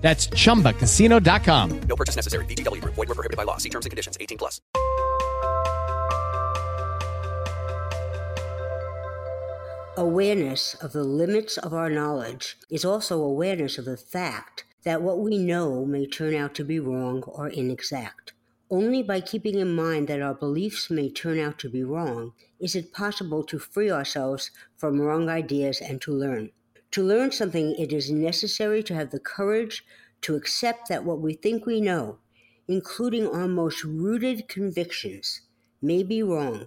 That's chumbacasino.com. No purchase necessary. VGW Group. Void were prohibited by law. See terms and conditions. 18 plus. Awareness of the limits of our knowledge is also awareness of the fact that what we know may turn out to be wrong or inexact. Only by keeping in mind that our beliefs may turn out to be wrong is it possible to free ourselves from wrong ideas and to learn. To learn something, it is necessary to have the courage to accept that what we think we know, including our most rooted convictions, may be wrong,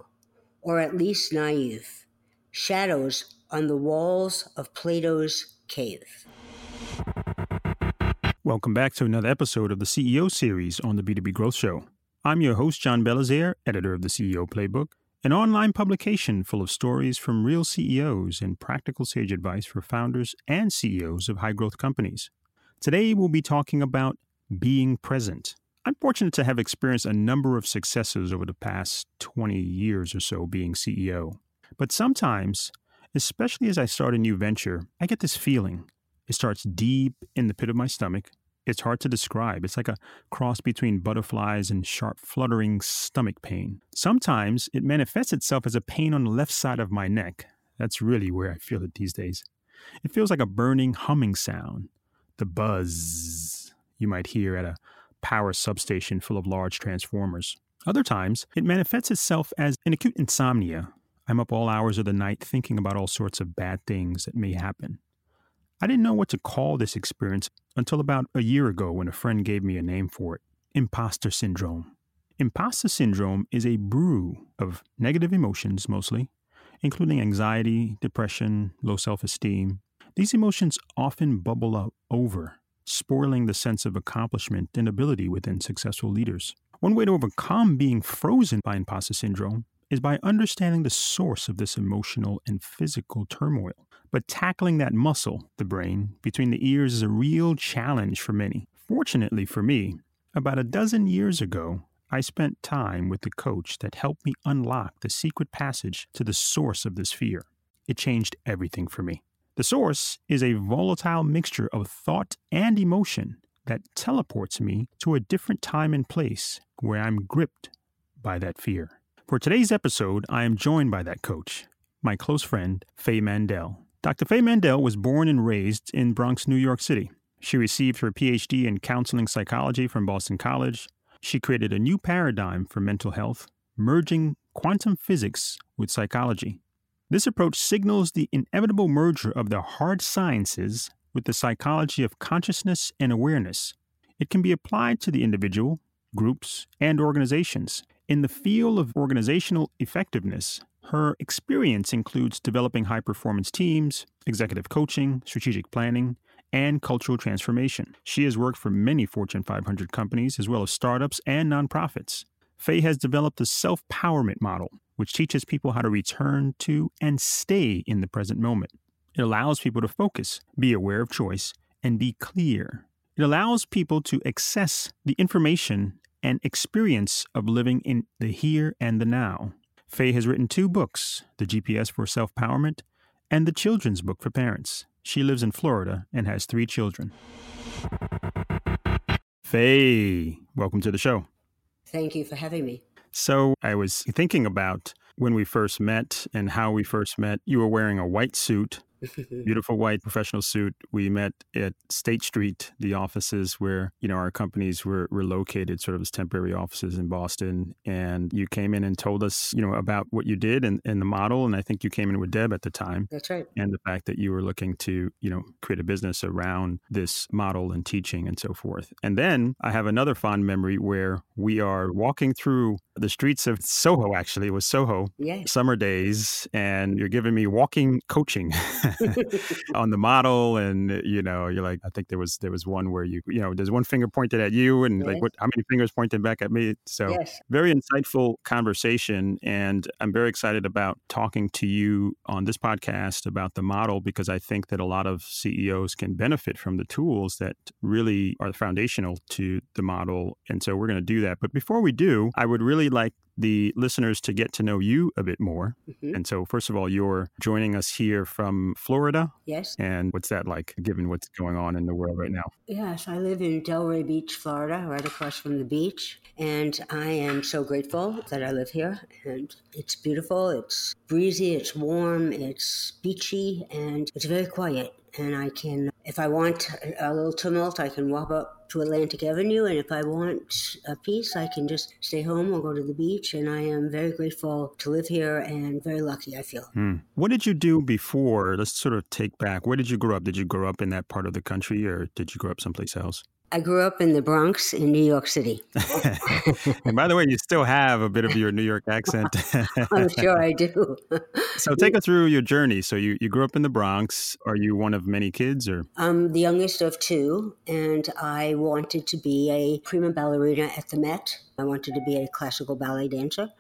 or at least naive. Shadows on the walls of Plato's cave. Welcome back to another episode of the CEO series on the B2B Growth Show. I'm your host, John Belizaire, editor of the CEO Playbook, an online publication full of stories from real CEOs and practical sage advice for founders and CEOs of high growth companies. Today, we'll be talking about being present. I'm fortunate to have experienced a number of successes over the past 20 years or so being CEO. But sometimes, especially as I start a new venture, I get this feeling. It starts deep in the pit of my stomach. It's hard to describe. It's like a cross between butterflies and sharp, fluttering stomach pain. Sometimes it manifests itself as a pain on the left side of my neck. That's really where I feel it these days. It feels like a burning, humming sound, the buzz you might hear at a power substation full of large transformers. Other times, it manifests itself as an acute insomnia. I'm up all hours of the night thinking about all sorts of bad things that may happen. I didn't know what to call this experience until about a year ago when a friend gave me a name for it imposter syndrome. Imposter syndrome is a brew of negative emotions mostly, including anxiety, depression, low self esteem. These emotions often bubble up over, spoiling the sense of accomplishment and ability within successful leaders. One way to overcome being frozen by imposter syndrome is by understanding the source of this emotional and physical turmoil. But tackling that muscle, the brain, between the ears is a real challenge for many. Fortunately for me, about a dozen years ago, I spent time with the coach that helped me unlock the secret passage to the source of this fear. It changed everything for me. The source is a volatile mixture of thought and emotion that teleports me to a different time and place where I'm gripped by that fear. For today's episode, I am joined by that coach, my close friend, Faye Mandel. Dr. Faye Mandel was born and raised in Bronx, New York City. She received her PhD in counseling psychology from Boston College. She created a new paradigm for mental health, merging quantum physics with psychology. This approach signals the inevitable merger of the hard sciences with the psychology of consciousness and awareness. It can be applied to the individual, groups, and organizations. In the field of organizational effectiveness, her experience includes developing high performance teams, executive coaching, strategic planning, and cultural transformation. She has worked for many Fortune 500 companies as well as startups and nonprofits. Faye has developed the self powerment model, which teaches people how to return to and stay in the present moment. It allows people to focus, be aware of choice, and be clear. It allows people to access the information and experience of living in the here and the now. Faye has written two books The GPS for Self Powerment and The Children's Book for Parents. She lives in Florida and has three children. Faye, welcome to the show. Thank you for having me. So, I was thinking about when we first met and how we first met. You were wearing a white suit beautiful white professional suit. We met at State Street, the offices where, you know, our companies were, were located, sort of as temporary offices in Boston. And you came in and told us, you know, about what you did and, and the model. And I think you came in with Deb at the time. That's right. And the fact that you were looking to, you know, create a business around this model and teaching and so forth. And then I have another fond memory where we are walking through the streets of Soho, actually. It was Soho. Yes. Summer days. And you're giving me walking coaching on the model. And, uh, you know, you're like, I think there was there was one where you, you know, there's one finger pointed at you and Yes. like what how many fingers pointed back at me? So Yes. very insightful conversation. And I'm very excited about talking to you on this podcast about the model because I think that a lot of CEOs can benefit from the tools that really are foundational to the model. And so we're going to do that. But before we do, I would really like the listeners to get to know you a bit more. Mhm. And so, first of all, you're joining us here from Florida. Yes. And what's that like, given what's going on in the world right now? Yes, I live in Delray Beach, Florida, right across from the beach. And I am so grateful that I live here. And it's beautiful, it's breezy, it's warm, it's beachy, and it's very quiet. And I can, if I want a little tumult, I can walk up to Atlantic Avenue. And if I want a peace, I can just stay home or go to the beach. And I am very grateful to live here and very lucky, I feel. Hmm. What did you do before? Let's sort of take back. Where did you grow up? Did you grow up in that part of the country or did you grow up someplace else? I grew up in the Bronx in New York City. and by the way, you still have a bit of your New York accent. I'm sure I do. so take us through your journey. So you, you grew up in the Bronx. Are you one of many kids or? I'm the youngest of two, and I wanted to be a prima ballerina at the Met. I wanted to be a classical ballet dancer.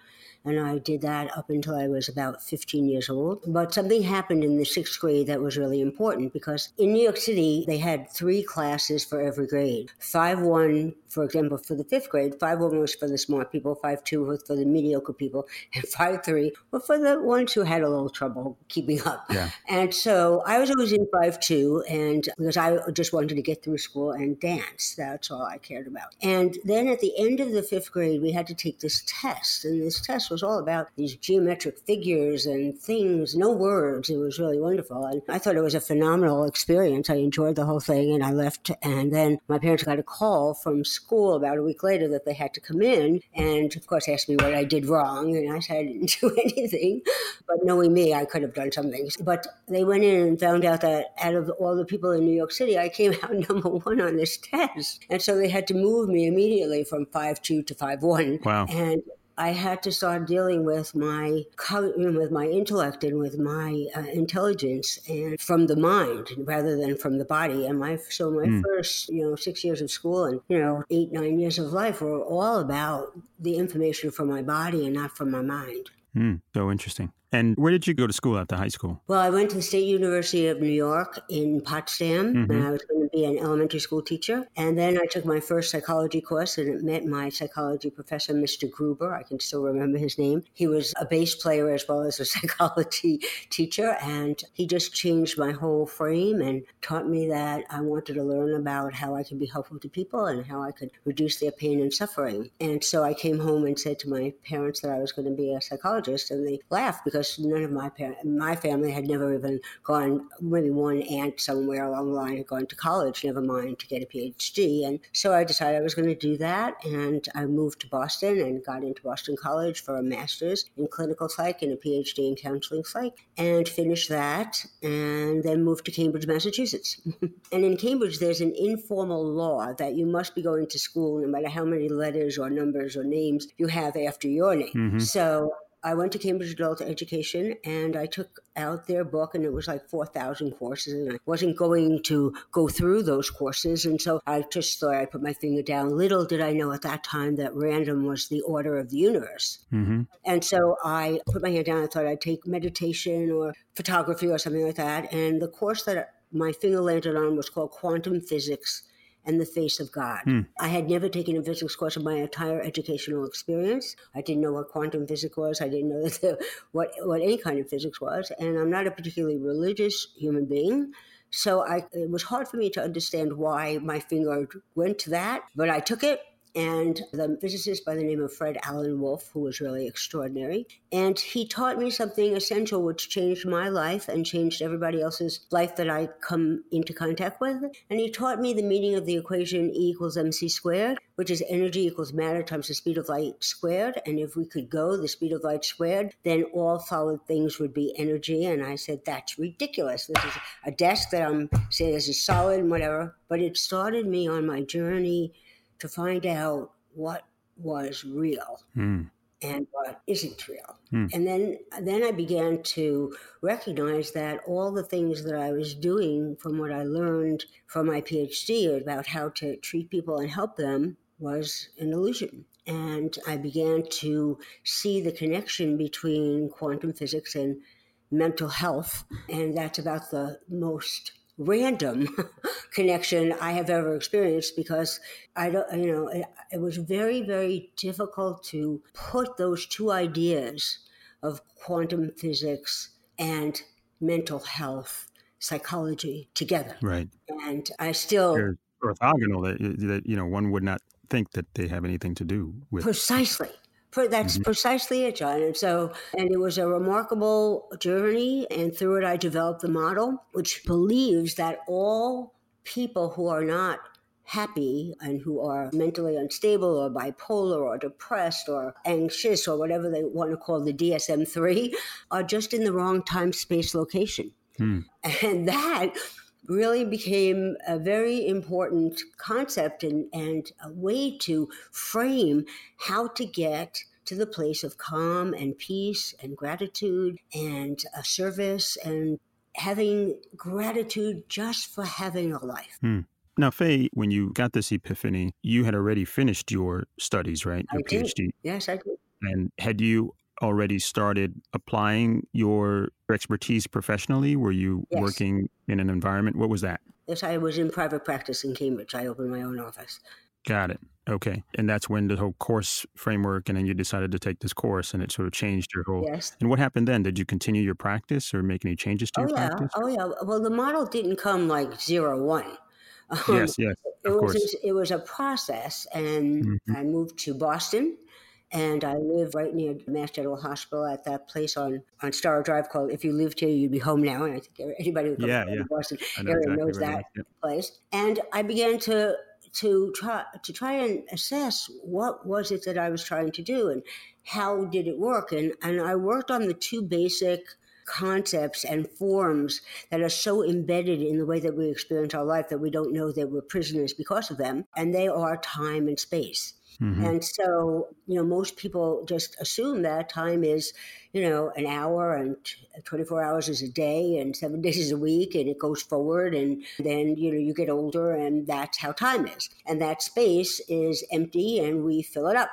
And I did that up until I was about 15 years old. But something happened in the sixth grade that was really important because in New York City, they had three classes for every grade. 5 1, for example, for the fifth grade, 5 1 was for the smart people, 5 2 was for the mediocre people, and 5 3 were for the ones who had a little trouble keeping up. Yeah. And so I was always in 5 2, and because I just wanted to get through school and dance. That's all I cared about. And then at the end of the fifth grade, we had to take this test. And this test was all about these geometric figures and things, no words. It was really wonderful. And I thought it was a phenomenal experience. I enjoyed the whole thing, and I left. And then my parents got a call from school about a week later that they had to come in and, of course, asked me what I did wrong. And I said I didn't do anything. But knowing me, I could have done something. But they went in and found out that out of all the people in New York City, I came out number one on this test. And so they had to move me immediately from 5 2 to 5 1. Wow. And I had to start dealing with my co- you know, with my intellect and with my uh, intelligence and from the mind rather than from the body. And my so my first you know six years of school and you know eight nine years of life were all about the information from my body and not from my mind. Hmm. So interesting. And where did you go to school after high school? Well, I went to the State University of New York in Potsdam, Mhm. and I was going to be an elementary school teacher. And then I took my first psychology course, and it met my psychology professor, Mr. Gruber. I can still remember his name. He was a bass player as well as a psychology teacher, and he just changed my whole frame and taught me that I wanted to learn about how I could be helpful to people and how I could reduce their pain and suffering. And so I came home and said to my parents that I was going to be a psychologist, and they laughed because none of my parents, my family had never even gone. Maybe one aunt somewhere along the line had gone to college, never mind to get a PhD. And so I decided I was going to do that, and I moved to Boston and got into Boston College for a master's in clinical psych and a PhD in counseling psych, and finished that, and then moved to Cambridge, Massachusetts. and in Cambridge, there's an informal law that you must be going to school no matter how many letters or numbers or names you have after your name. Mhm. So I went to Cambridge Adult Education and I took out their book, and it was like 4,000 courses, and I wasn't going to go through those courses. And so I just thought I'd put my finger down. Little did I know at that time that random was the order of the universe. Mm-hmm. And so I put my hand down. I thought I'd take meditation or photography or something like that. And the course that my finger landed on was called Quantum Physics and the Face of God. Hmm. I had never taken a physics course in my entire educational experience. I didn't know what quantum physics was. I didn't know that the, what what any kind of physics was. And I'm not a particularly religious human being. So I, it was hard for me to understand why my finger went to that, but I took it and the physicist by the name of Fred Alan Wolf, who was really extraordinary. And he taught me something essential which changed my life and changed everybody else's life that I come into contact with. And he taught me the meaning of the equation E equals mc squared, which is energy equals matter times the speed of light squared. And if we could go the speed of light squared, then all solid things would be energy. And I said, that's ridiculous. This is a desk that I'm saying this is solid and whatever. But it started me on my journey to find out what was real. Mm. and what isn't real. Hmm. And then then I began to recognize that all the things that I was doing from what I learned from my PhD about how to treat people and help them was an illusion. And I began to see the connection between quantum physics and mental health. And that's about the most random connection I have ever experienced because I don't, you know, it, it, was very, very difficult to put those two ideas of quantum physics and mental health psychology together. Right. And I still. They're orthogonal that, that, you know, one would not think that they have anything to do with. Precisely. That's mm-hmm. precisely it, John. And so, and it was a remarkable journey. And through it, I developed the model, which believes that all people who are not happy and who are mentally unstable or bipolar or depressed or anxious or whatever they want to call the DSM 3 are just in the wrong time, space, location. Hmm. And that really became a very important concept and, and a way to frame how to get to the place of calm and peace and gratitude and a service and having gratitude just for having a life. Hmm. Now, Faye, when you got this epiphany, you had already finished your studies, right? Your I PhD. Did. Yes, I did. And had you already started applying your expertise professionally? Were you yes. working in an environment? What was that? Yes, I was in private practice in Cambridge. I opened my own office. Got it. Okay. And that's when the whole course framework, and then you decided to take this course and it sort of changed your whole. Yes. And what happened then? Did you continue your practice or make any changes to oh, your yeah. practice? Oh, yeah. Well, the model didn't come like zero one. Um, yes, yes. It was, it was a process. And mm-hmm. I moved to Boston and I live right near Mass General Hospital at that place on, on Storrow Drive called If You Lived Here, You'd Be Home Now. And I think anybody who comes yeah, from yeah. Boston know area exactly knows that yep. place. And I began to to try to try and assess what was it that I was trying to do and how did it work. And and I worked on the two basic concepts and forms that are so embedded in the way that we experience our life that we don't know that we're prisoners because of them. And they are time and space. Mm-hmm. And so, you know, most people just assume that time is, you know, an hour and 24 hours is a day and seven days is a week and it goes forward. And then, you know, you get older and that's how time is. And that space is empty and we fill it up.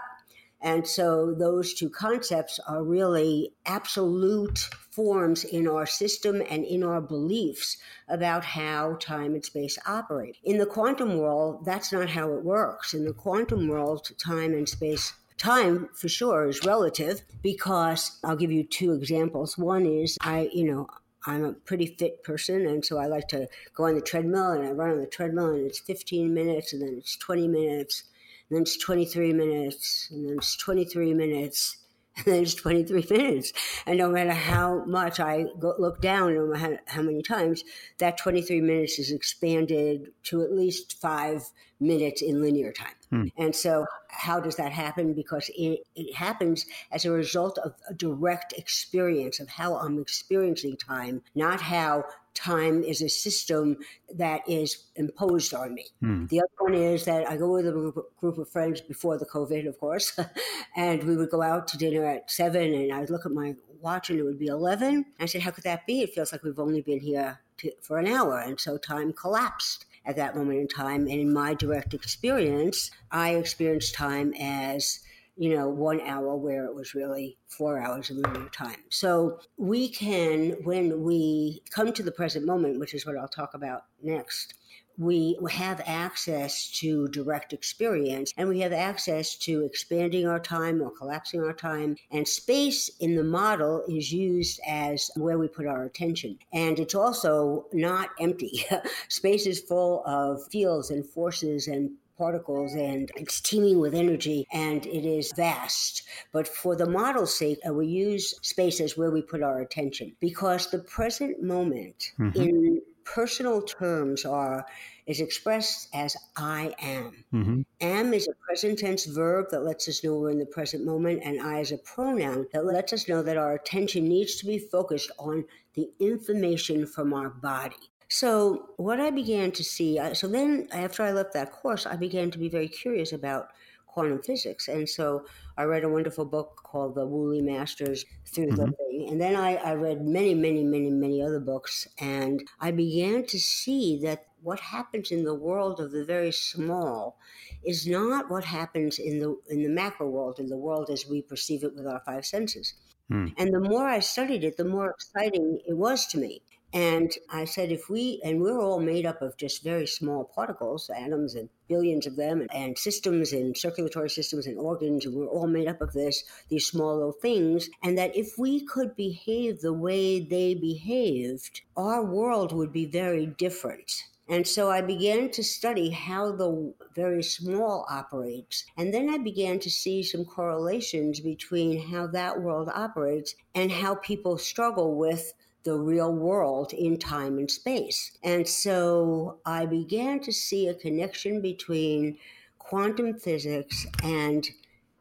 And so those two concepts are really absolute forms in our system and in our beliefs about how time and space operate. In the quantum world, that's not how it works. In the quantum world, time and space time for sure is relative because I'll give you two examples. One is I, you know, I'm a pretty fit person, and so I like to go on the treadmill and I run on the treadmill, and it's 15 minutes, and then it's 20 minutes, then it's 23 minutes, and then it's 23 minutes, and then it's 23 minutes. And no matter how much I go, look down, no matter how many times, that 23 minutes is expanded to at least five minutes in linear time. Hmm. And so, how does that happen? Because it, it happens as a result of a direct experience of how I'm experiencing time, not how time is a system that is imposed on me. Hmm. The other one is that I go with a group of friends before the COVID, of course, and we would go out to dinner at seven, and I'd look at my watch and it would be 11. I said, How could that be? It feels like we've only been here to, for an hour. And so time collapsed at that moment in time. And in my direct experience, I experienced time as you know, one hour where it was really four hours of linear time. So we can, when we come to the present moment, which is what I'll talk about next, we have access to direct experience and we have access to expanding our time or collapsing our time. And space in the model is used as where we put our attention. And it's also not empty. space is full of fields and forces and particles and it's teeming with energy and it is vast. But for the model's sake, uh, we use space as where we put our attention because the present moment mm-hmm. in personal terms are is expressed as I am. Mm-hmm. Am is a present tense verb that lets us know we're in the present moment, and I is a pronoun that lets us know that our attention needs to be focused on the information from our body. So, what I began to see, so then after I left that course, I began to be very curious about quantum physics. And so I read a wonderful book called The Wu Li Masters Through the Mhm. Thing. And then I, I read many, many, many, many other books. And I began to see that what happens in the world of the very small is not what happens in the in the macro world, in the world as we perceive it with our five senses. Hmm. And the more I studied it, the more exciting it was to me. And I said, if we, and we're all made up of just very small particles, atoms and billions of them, and, systems and circulatory systems and organs, and we're all made up of this, these small little things. And that if we could behave the way they behaved, our world would be very different. And so I began to study how the very small operates. And then I began to see some correlations between how that world operates and how people struggle with the real world in time and space. And so I began to see a connection between quantum physics and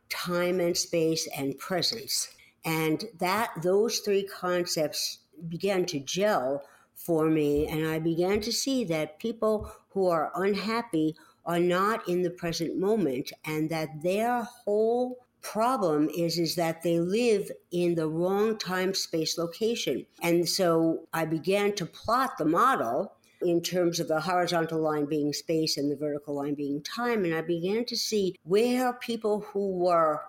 time and space and presence. And that those three concepts began to gel for me and I began to see that people who are unhappy are not in the present moment and that their whole problem is is that they live in the wrong time space location. And so i began to plot the model in terms of the horizontal line being space and the vertical line being time. And i began to see where people who were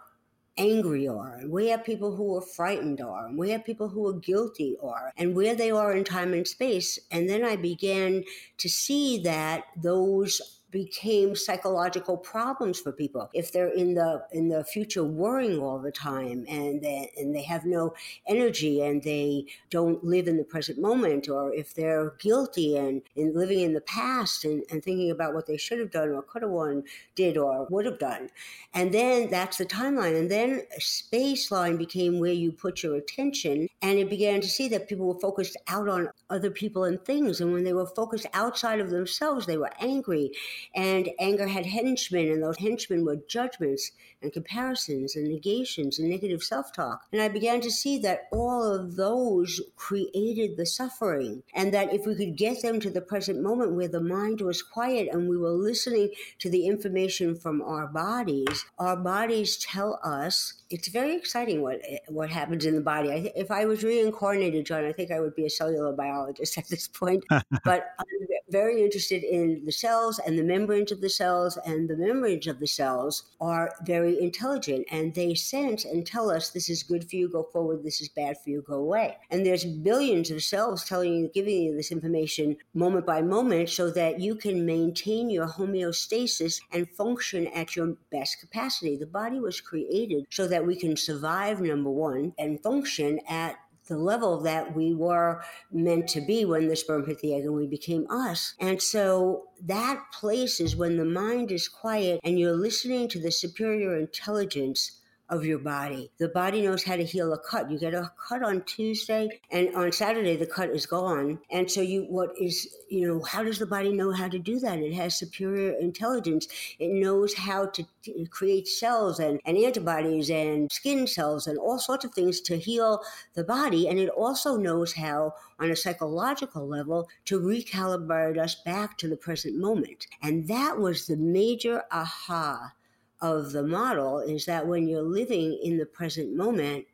angry are and where people who are frightened are and where people who are guilty are and where they are in time and space. And then i began to see that those became psychological problems for people. If they're in the in the future worrying all the time and they, and they have no energy and they don't live in the present moment or if they're guilty and, and living in the past and, and thinking about what they should have done or could have won did or would have done. And then that's the timeline. And then space line became where you put your attention and it began to see that people were focused out on other people and things. And when they were focused outside of themselves they were angry. And anger had henchmen, and those henchmen were judgments and comparisons and negations and negative self talk. And I began to see that all of those created the suffering, and that if we could get them to the present moment where the mind was quiet and we were listening to the information from our bodies, our bodies tell us. It's very exciting what what happens in the body. I, if I was reincarnated, John, I think I would be a cellular biologist at this point. but I'm very interested in the cells and the membranes of the cells, and the membranes of the cells are very intelligent and they sense and tell us this is good for you, go forward, this is bad for you, go away. And there's billions of cells telling you, giving you this information moment by moment so that you can maintain your homeostasis and function at your best capacity. The body was created so that we can survive, number one, and function at the level that we were meant to be when the sperm hit the egg and we became us. And so that place is when the mind is quiet and you're listening to the superior intelligence of your body. The body knows how to heal a cut. You get a cut on Tuesday and on Saturday the cut is gone. And so you what is, you know, how does the body know how to do that? It has superior intelligence. It knows how to t- create cells and, and antibodies and skin cells and all sorts of things to heal the body. And it also knows how on a psychological level to recalibrate us back to the present moment. And that was the major aha of the model is that when you're living in the present moment,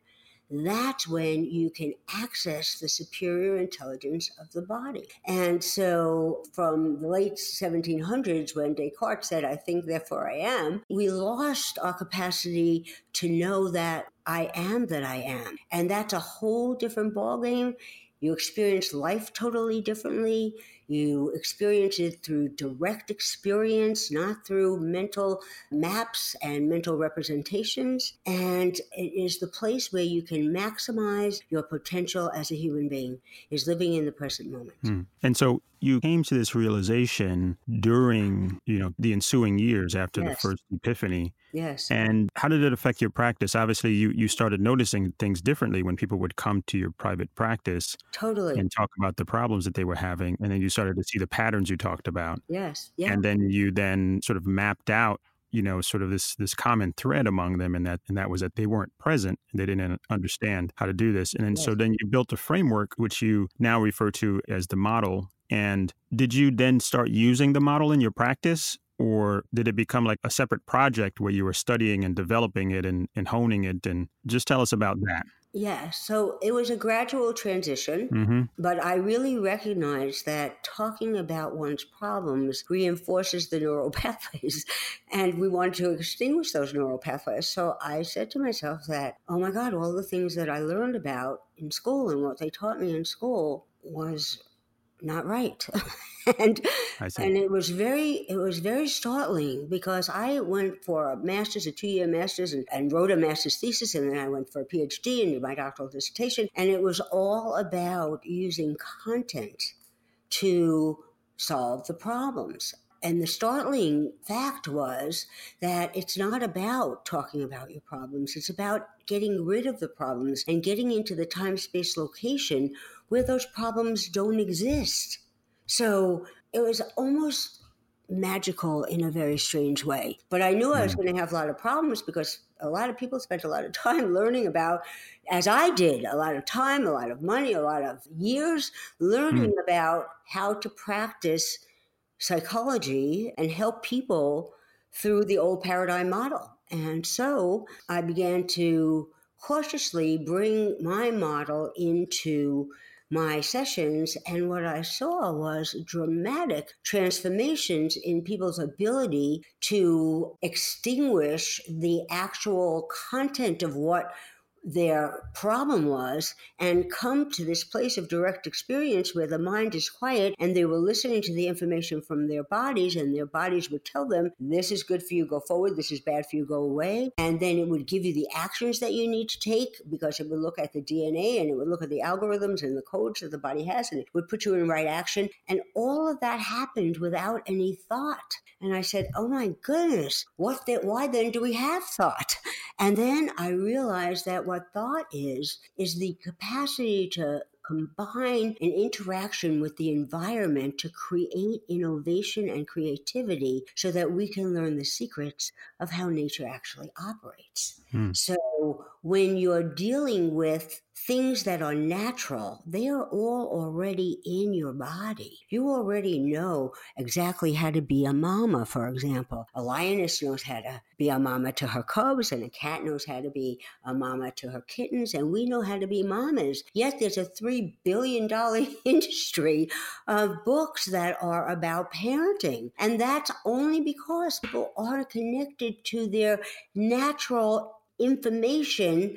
that's when you can access the superior intelligence of the body. And so, from the late 1700s, when Descartes said, I think, therefore I am, we lost our capacity to know that I am that I am. And that's a whole different ballgame. You experience life totally differently. You experience it through direct experience, not through mental maps and mental representations. And it is the place where you can maximize your potential as a human being, is living in the present moment. Hmm. And so you came to this realization during, you know, the ensuing years after Yes. the first epiphany. Yes. And how did it affect your practice? Obviously, you, you started noticing things differently when people would come to your private practice Totally. and talk about the problems that they were having. And then you started to see the patterns you talked about. yes. Yeah. And then you then sort of mapped out, you know, sort of this this common thread among them and that and that was that they weren't present. They didn't understand how to do this. And then so then you built a framework which you now refer to as the model. And did you then start using the model in your practice? Or did it become like a separate project where you were studying and developing it and, and honing it? And just tell us about that. Yeah, so it was a gradual transition, Mm-hmm. but I really recognized that talking about one's problems reinforces the neural pathways, and we want to extinguish those neural pathways. So I said to myself that, oh my God, all the things that I learned about in school and what they taught me in school was not right. and and it was very it was very startling because I went for a master's, a two year master's, and, and wrote a master's thesis, and then I went for a PhD and did my doctoral dissertation, and it was all about using content to solve the problems. And the startling fact was that it's not about talking about your problems. It's about getting rid of the problems and getting into the time, space, location where those problems don't exist. So it was almost magical in a very strange way. But I knew I was hmm. going to have a lot of problems because a lot of people spent a lot of time learning about, as I did, a lot of time, a lot of money, a lot of years learning hmm. about how to practice psychology and help people through the old paradigm model. And so I began to cautiously bring my model into my sessions, and what I saw was dramatic transformations in people's ability to extinguish the actual content of what their problem was and come to this place of direct experience where the mind is quiet and they were listening to the information from their bodies and their bodies would tell them this is good for you go forward this is bad for you go away. And then it would give you the actions that you need to take because it would look at the dna and it would look at the algorithms and the codes that the body has and it would put you in right action. And all of that happened without any thought. And i said oh my goodness what the, why then do we have thought? And then i realized that what thought is is the capacity to combine an interaction with the environment to create innovation and creativity so that we can learn the secrets of how nature actually operates. Hmm. So when you're dealing with things that are natural, they are all already in your body. You already know exactly how to be a mama, for example. A lioness knows how to be a mama to her cubs, and a cat knows how to be a mama to her kittens, and we know how to be mamas. Yet there's a $3 billion industry of books that are about parenting. And that's only because people are connected to their natural information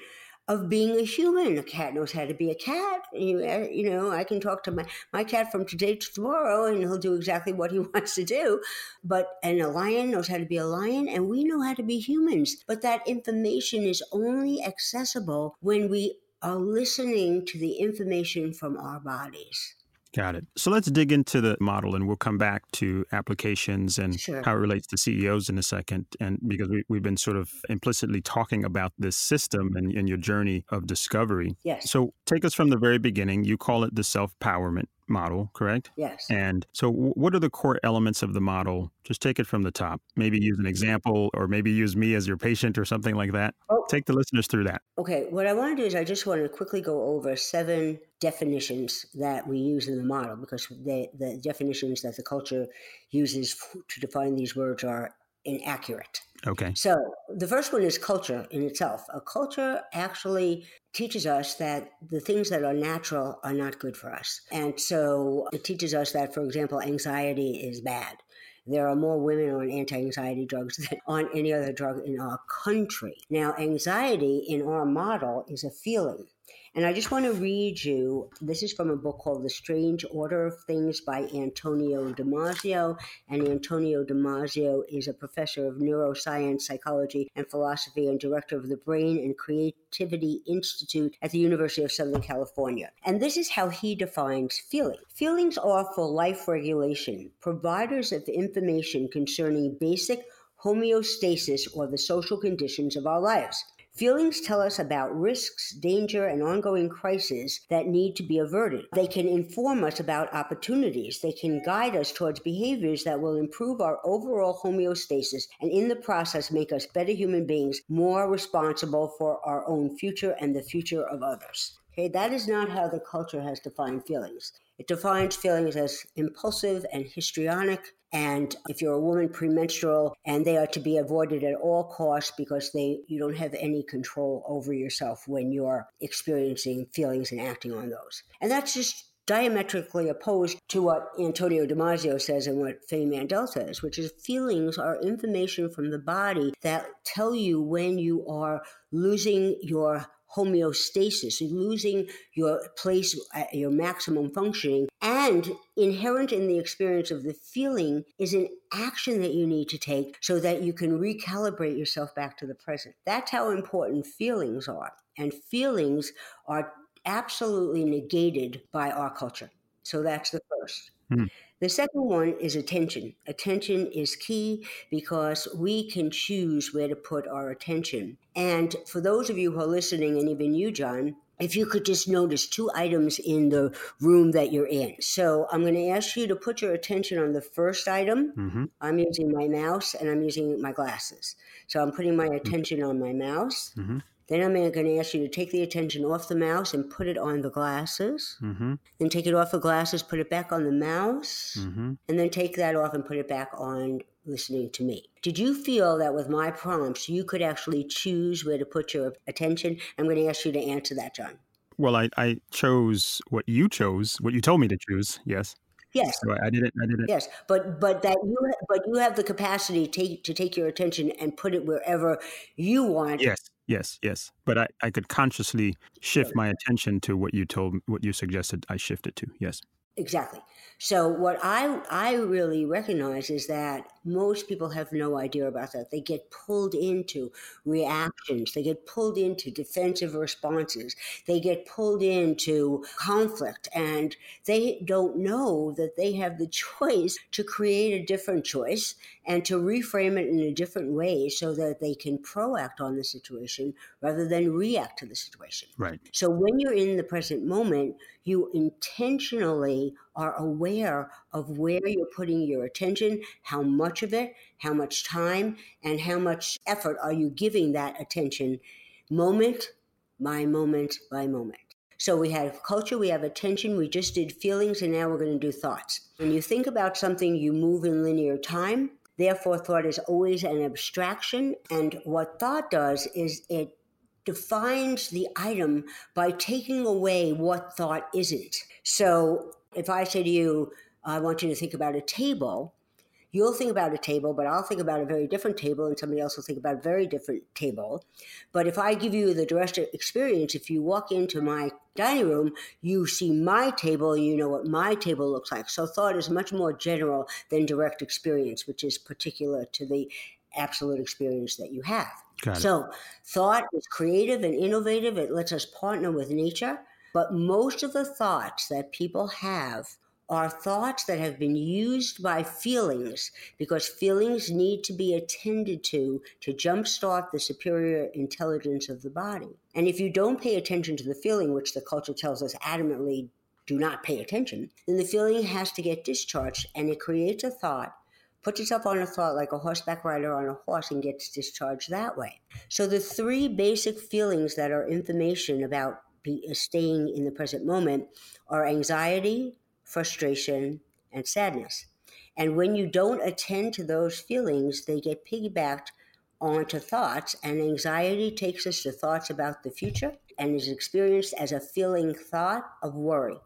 of being a human. A cat knows how to be a cat. You, you know, I can talk to my, my cat from today to tomorrow and he'll do exactly what he wants to do. But, and a lion knows how to be a lion and we know how to be humans. But that information is only accessible when we are listening to the information from our bodies. Got it. So let's dig into the model and we'll come back to applications and Sure. how it relates to CEOs in a second. And because we, we've been sort of implicitly talking about this system and, and your journey of discovery. Yes. So take us from the very beginning. You call it the self powerment model, correct? yes. And so, what are the core elements of the model? Just take it from the top. Maybe mm-hmm. use an example, or maybe use me as your patient or something like that. Oh. Take the listeners through that. Okay, what I want to do is I just want to quickly go over seven definitions that we use in the model because they, the definitions that the culture uses to define these words are inaccurate. Okay. So the first one is culture in itself. A culture actually teaches us that the things that are natural are not good for us. And so it teaches us that, for example, anxiety is bad. There are more women on anti anxiety drugs than on any other drug in our country. Now, anxiety in our model is a feeling. And I just want to read you this is from a book called The Strange Order of Things by Antonio Damasio. And Antonio Damasio is a professor of neuroscience, psychology, and philosophy and director of the Brain and Creativity Institute at the University of Southern California. And this is how he defines feeling feelings are for life regulation, providers of information concerning basic homeostasis or the social conditions of our lives. Feelings tell us about risks, danger, and ongoing crises that need to be averted. They can inform us about opportunities. They can guide us towards behaviors that will improve our overall homeostasis and, in the process, make us better human beings, more responsible for our own future and the future of others. Okay, that is not how the culture has defined feelings. It defines feelings as impulsive and histrionic, And if you're a woman premenstrual and they are to be avoided at all costs because they you don't have any control over yourself when you're experiencing feelings and acting on those. And that's just diametrically opposed to what Antonio Damasio says and what Faye Mandel says, which is feelings are information from the body that tell you when you are losing your homeostasis, losing your place at your maximum functioning. And inherent in the experience of the feeling is an action that you need to take so that you can recalibrate yourself back to the present. That's how important feelings are. And feelings are absolutely negated by our culture. So that's the first. Mm. The second one is attention. Attention is key because we can choose where to put our attention. And for those of you who are listening, and even you, John, if you could just notice two items in the room that you're in. So I'm going to ask you to put your attention on the first item. Mm-hmm. I'm using my mouse and I'm using my glasses. So I'm putting my mm-hmm. attention on my mouse. Mm-hmm. Then I'm going to ask you to take the attention off the mouse and put it on the glasses. Mm-hmm. Then take it off the glasses, put it back on the mouse, mm-hmm. and then take that off and put it back on listening to me. Did you feel that with my prompts, you could actually choose where to put your attention? I'm going to ask you to answer that, John. Well, I, I chose what you chose, what you told me to choose. Yes. Yes, so I did it. I did it. Yes, but but that you but you have the capacity to take to take your attention and put it wherever you want. Yes. Yes, yes. But I, I could consciously shift my attention to what you told, what you suggested I shifted to. Yes. Exactly. So what I I really recognize is that most people have no idea about that. They get pulled into reactions. They get pulled into defensive responses. They get pulled into conflict and they don't know that they have the choice to create a different choice and to reframe it in a different way so that they can proact on the situation rather than react to the situation. Right. So when you're in the present moment, you intentionally are aware of where you're putting your attention, how much of it, how much time, and how much effort are you giving that attention moment by moment by moment. So we have culture, we have attention, we just did feelings, and now we're going to do thoughts. When you think about something, you move in linear time. Therefore, thought is always an abstraction. And what thought does is it defines the item by taking away what thought isn't. So if I say to you, I want you to think about a table, you'll think about a table, but I'll think about a very different table, and somebody else will think about a very different table. But if I give you the direct experience, if you walk into my dining room, you see my table, you know what my table looks like. So thought is much more general than direct experience, which is particular to the absolute experience that you have. So thought is creative and innovative. It lets us partner with nature. But most of the thoughts that people have are thoughts that have been used by feelings because feelings need to be attended to to jumpstart the superior intelligence of the body. And if you don't pay attention to the feeling, which the culture tells us adamantly do not pay attention, then the feeling has to get discharged and it creates a thought puts yourself on a thought like a horseback rider on a horse and gets discharged that way. So the three basic feelings that are information about be, uh, staying in the present moment are anxiety, frustration, and sadness. And when you don't attend to those feelings, they get piggybacked onto thoughts, and anxiety takes us to thoughts about the future and is experienced as a feeling thought of worry.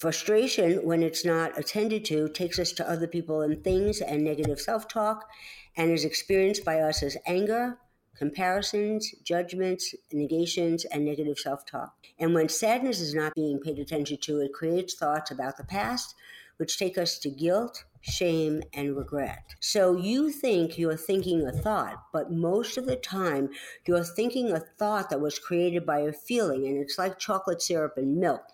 Frustration, when it's not attended to, takes us to other people and things and negative self talk and is experienced by us as anger, comparisons, judgments, negations, and negative self talk. And when sadness is not being paid attention to, it creates thoughts about the past, which take us to guilt, shame, and regret. So you think you're thinking a thought, but most of the time you're thinking a thought that was created by a feeling, and it's like chocolate syrup and milk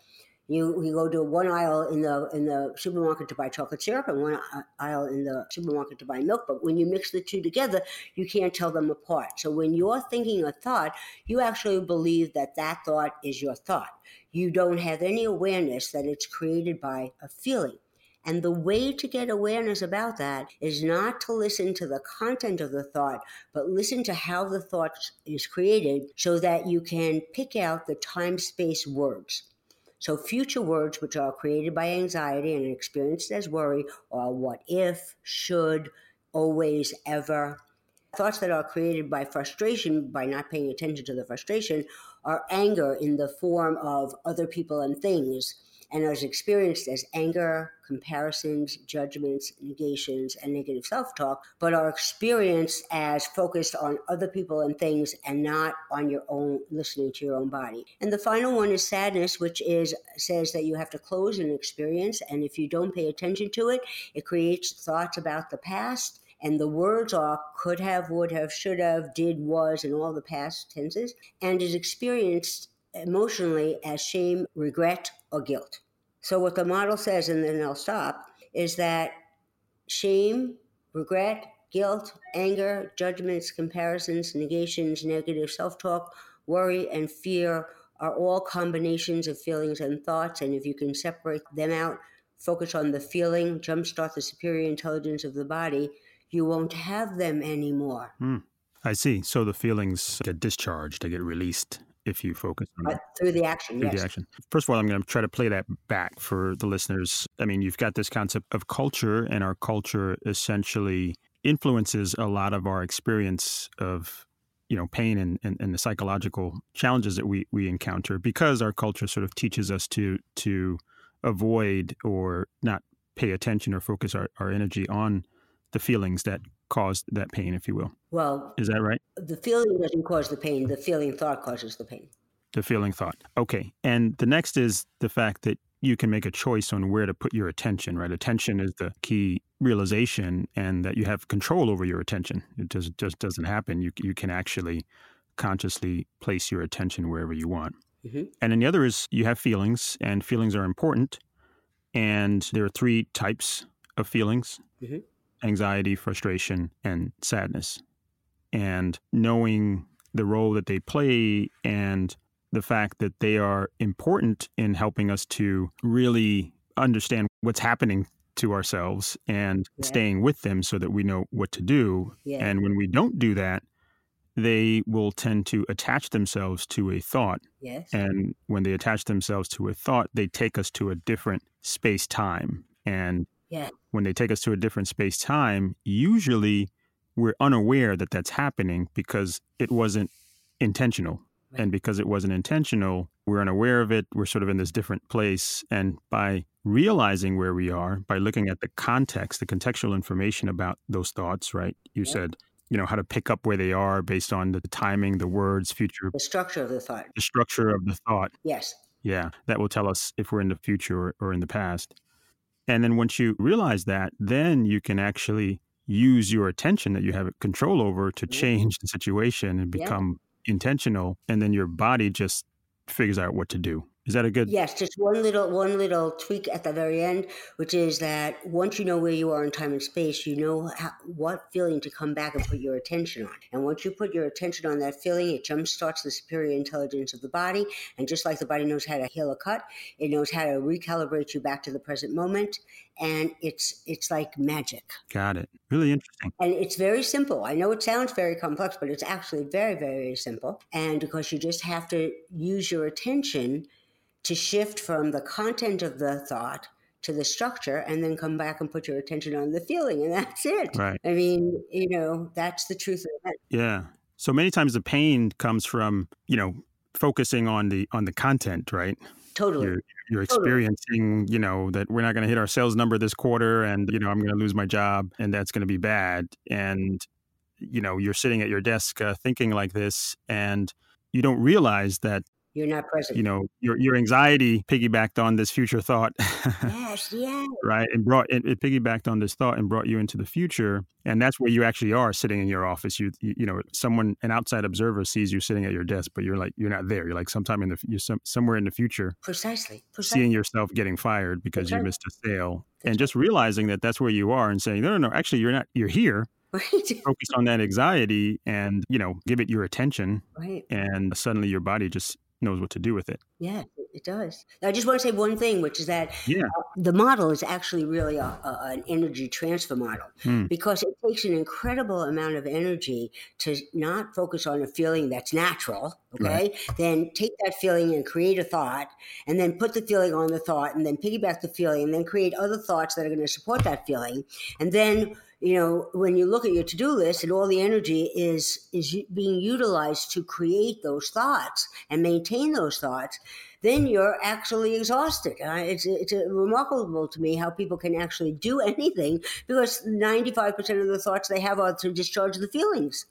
you you go to one aisle in the in the supermarket to buy chocolate syrup and one aisle in the supermarket to buy milk. But when you mix the two together, you can't tell them apart. So when you're thinking a thought, you actually believe that that thought is your thought. You don't have any awareness that it's created by a feeling. And the way to get awareness about that is not to listen to the content of the thought, but listen to how the thought is created so that you can pick out the time space words. So, future words which are created by anxiety and experienced as worry are what if, should, always, ever. Thoughts that are created by frustration, by not paying attention to the frustration, are anger in the form of other people and things and is experienced as anger, comparisons, judgments, negations, and negative self talk, but are experienced as focused on other people and things and not on your own, listening to your own body. And the final one is sadness, which is says that you have to close an experience, and if you don't pay attention to it, it creates thoughts about the past. And the words are could have, would have, should have, did, was, and all the past tenses, and is experienced emotionally as shame, regret, or guilt. So, what the model says, and then I'll stop, is that shame, regret, guilt, anger, judgments, comparisons, negations, negative self talk, worry, and fear are all combinations of feelings and thoughts. And if you can separate them out, focus on the feeling, jumpstart the superior intelligence of the body, you won't have them anymore. Hmm. I see. So the feelings get discharged, they get released if you focus on it. through the action. Through yes. the action. First of all, I'm going to try to play that back for the listeners. I mean, you've got this concept of culture, and our culture essentially influences a lot of our experience of you know pain and, and, and the psychological challenges that we we encounter because our culture sort of teaches us to to avoid or not pay attention or focus our, our energy on the feelings that caused that pain, if you will. Well, Is that right? the feeling doesn't cause the pain, the feeling thought causes the pain. The feeling thought. Okay. And the next is the fact that you can make a choice on where to put your attention, right? Attention is the key realization and that you have control over your attention. It just, just doesn't happen. You, you can actually consciously place your attention wherever you want. Mhm. And then the other is you have feelings, and feelings are important. And there are three types of feelings Mhm. Anxiety, frustration, and sadness. And knowing the role that they play and the fact that they are important in helping us to really understand what's happening to ourselves and Yeah. staying with them so that we know what to do. Yeah. And when we don't do that, they will tend to attach themselves to a thought. Yes. And when they attach themselves to a thought, they take us to a different space time. And Yeah. when they take us to a different space time, usually we're unaware that that's happening because it wasn't intentional. Right. And because it wasn't intentional, we're unaware of it. We're sort of in this different place. And by realizing where we are, by looking at the context, the contextual information about those thoughts, right? You Yeah. said, you know, how to pick up where they are based on the timing, the words, future, The structure of the thought. the structure of the thought. Yes. Yeah, that will tell us if we're in the future or, or in the past. And then once you realize that, then you can actually use your attention that you have control over to change the situation and Yeah. become intentional. And then your body just figures out what to do. Is that a good? Yes, just one little one little tweak at the very end, which is that once you know where you are in time and space, you know how, what feeling to come back and put your attention on. And once you put your attention on that feeling, it jumpstarts the superior intelligence of the body. And just like the body knows how to heal a cut, it knows how to recalibrate you back to the present moment. And it's it's like magic. Got it. Really interesting. And it's very simple. I know it sounds very complex, but it's actually very, very, very simple. And because you just have to use your attention to shift from the content of the thought to the structure and then come back and put your attention on the feeling. And that's it. Right. I mean, you know, that's the truth of it. Yeah. So many times the pain comes from, you know, focusing on the on the content, right? Totally. you're you're Totally. experiencing, you know, that we're not going to hit our sales number this quarter and, you know, I'm going to lose my job and that's going to be bad. And, you know, you're sitting at your desk uh, thinking like this and you don't realize that, You're not present. you know, your, your anxiety piggybacked on this future thought, yes, yes. right? And brought it, it piggybacked on this thought and brought you into the future. And that's where you actually are sitting in your office. You, you, you know, someone, an outside observer sees you sitting at your desk, but you're like, you're not there. You're like sometime in the, you're some, somewhere in the future Precisely. Precisely. seeing yourself getting fired because That's you missed a sale That's and just realizing that that's where you are and saying no no no actually you're not you're here Right. focus on that anxiety and you know give it your attention right. and suddenly your body just knows what to do with it Yeah. It does. I just want to say one thing, which is that Yeah. uh, the model is actually really a, a, an energy transfer model Hmm. because it takes an incredible amount of energy to not focus on a feeling that's natural. Okay. Then take that feeling and create a thought, and then put the feeling on the thought, and then piggyback the feeling, and then create other thoughts that are going to support that feeling. And then you know when you look at your to-do list and all the energy is is being utilized to create those thoughts and maintain those thoughts then you're actually exhausted. Uh, it's, it's uh remarkable to me how people can actually do anything because 95% of the thoughts they have are to discharge the feelings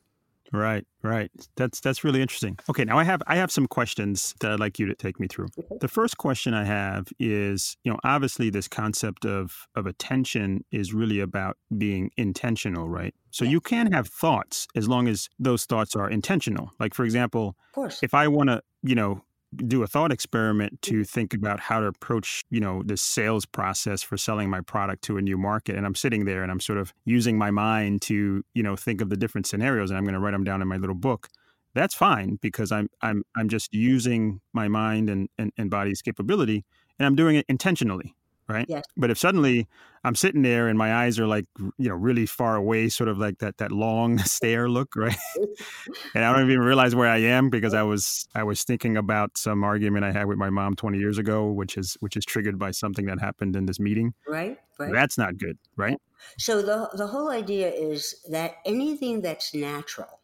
Right, right. That's that's really interesting. Okay, now I have I have some questions that I'd like you to take me through. The first question I have is, you know, obviously this concept of of attention is really about being intentional, right? So you can have thoughts as long as those thoughts are intentional. Like for example, if I want to, you know, do a thought experiment mm-hmm. to think about how to approach, you know, the sales process for selling my product to a new market, and I'm sitting there and I'm sort of using my mind to, you know, think of the different scenarios, and I'm going to write them down in my little book. That's fine because I'm I'm I'm just using my mind and, and, and body's capability, and I'm doing it intentionally, right? Yes. But if suddenly I'm sitting there and my eyes are like, you know, really far away, sort of like that that long stare look, right? and I don't even realize where I am because I was I was thinking about some argument I had with my mom 20 years ago, which is which is triggered by something that happened in this meeting. right right That's not good, right? So the the whole idea is that anything that's natural,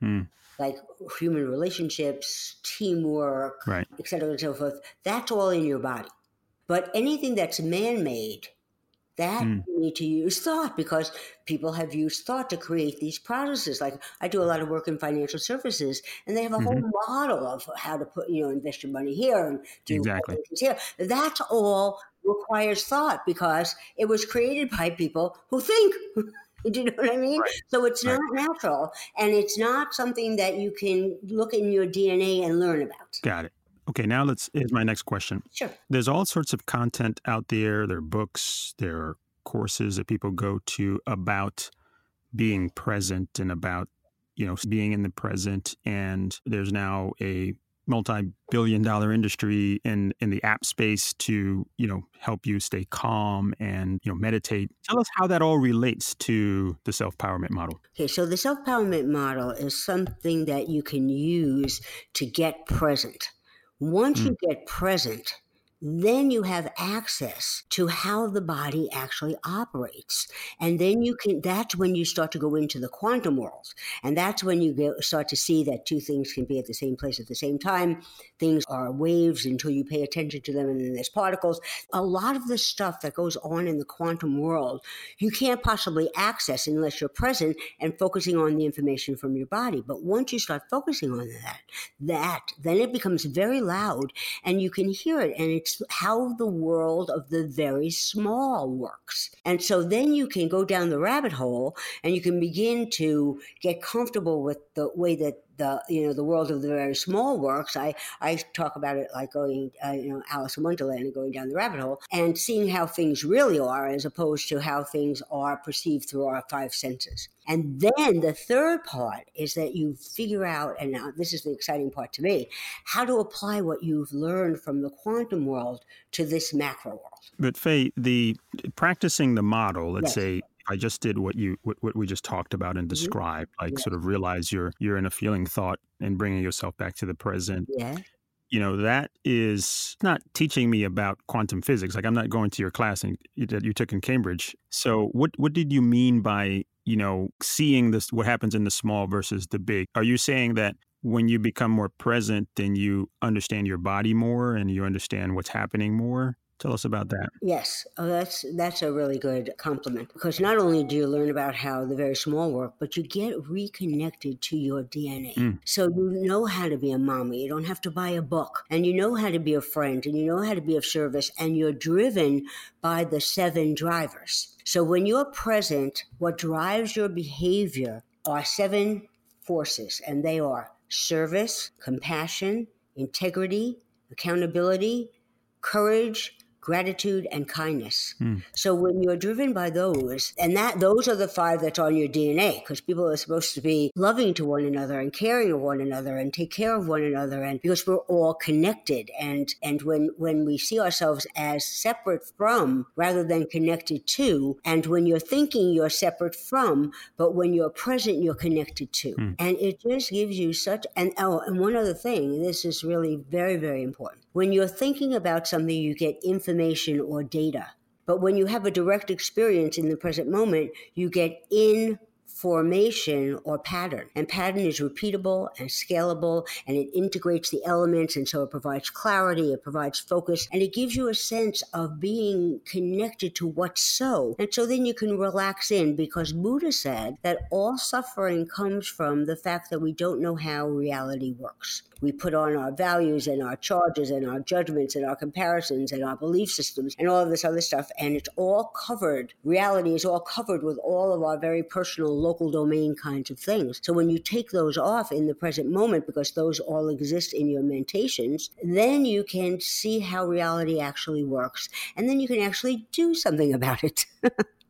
Hmm. like human relationships, teamwork, Right. et cetera, and so forth, that's all in your body. But anything that's man made, that Hmm. you need to use thought because people have used thought to create these processes. Like I do a lot of work in financial services, and they have a whole Mm-hmm. model of how to put, you know, invest your money here and do Exactly. things here. That's all requires thought because it was created by people who think. Do you know what I mean? So it's Right. not natural, and it's not something that you can look in your DNA and learn about. Got it. Okay, now let's here's my next question. Sure. There's all sorts of content out there. There are books, there are courses that people go to about being present and about, you know, being in the present. And there's now a multi-billion dollar industry in in the app space to, you know, help you stay calm and, you know, meditate. Tell us how that all relates to the self-powerment model. Okay, so the self-powerment model is something that you can use to get present. Once you hmm. get present, then you have access to how the body actually operates. And then you can, that's when you start to go into the quantum world. And that's when you start to see that two things can be at the same place at the same time. Things are waves until you pay attention to them, and then there's particles. A lot of the stuff that goes on in the quantum world, you can't possibly access unless you're present and focusing on the information from your body. But once you start focusing on that, that, then it becomes very loud and you can hear it. And it's how the world of the very small works. And so then you can go down the rabbit hole and you can begin to get comfortable with the way that the you know the world of the very small works. I I talk about it like going uh, you know Alice in Wonderland and going down the rabbit hole and seeing how things really are as opposed to how things are perceived through our five senses. And then the third part is that you figure out, and now this is the exciting part to me, how to apply what you've learned from the quantum world to this macro world. But Faye, the practicing the model, let's Yes. say I just did what you what, what we just talked about and mm-hmm. described, like Yes. sort of realize you're you're in a feeling thought and bringing yourself back to the present. Yeah. You know, that is not teaching me about quantum physics. Like I'm not going to your class and that you took in Cambridge. So what what did you mean by, you know, seeing this what happens in the small versus the big? Are you saying that when you become more present, then you understand your body more and you understand what's happening more? Tell us about that. Yes, oh, that's that's a really good compliment because not only do you learn about how the very small work, but you get reconnected to your DNA. Mm. So you know how to be a mommy. You don't have to buy a book, and you know how to be a friend, and you know how to be of service, and you're driven by the seven drivers. So when you're present, what drives your behavior are seven forces, and they are service, compassion, integrity, accountability, courage, gratitude, and kindness. Hmm. So when you're driven by those, and that those are the five that's on your DNA, because people are supposed to be loving to one another and caring of one another and take care of one another, and because we're all connected. And and when when we see ourselves as separate from rather than connected to, and when you're thinking you're separate from, but when you're present, you're connected to, hmm. and it just gives you such. And oh, and one other thing, this is really very very important. When you're thinking about something, you get information or data. But when you have a direct experience in the present moment, you get information or pattern. And pattern is repeatable and scalable, and it integrates the elements, and so it provides clarity, it provides focus, and it gives you a sense of being connected to what's so. And so then you can relax in because Buddha said that all suffering comes from the fact that we don't know how reality works. We put on our values and our charges and our judgments and our comparisons and our belief systems and all of this other stuff. And it's all covered. Reality is all covered with all of our very personal local domain kinds of things. So when you take those off in the present moment, because those all exist in your mentations, then you can see how reality actually works. And then you can actually do something about it.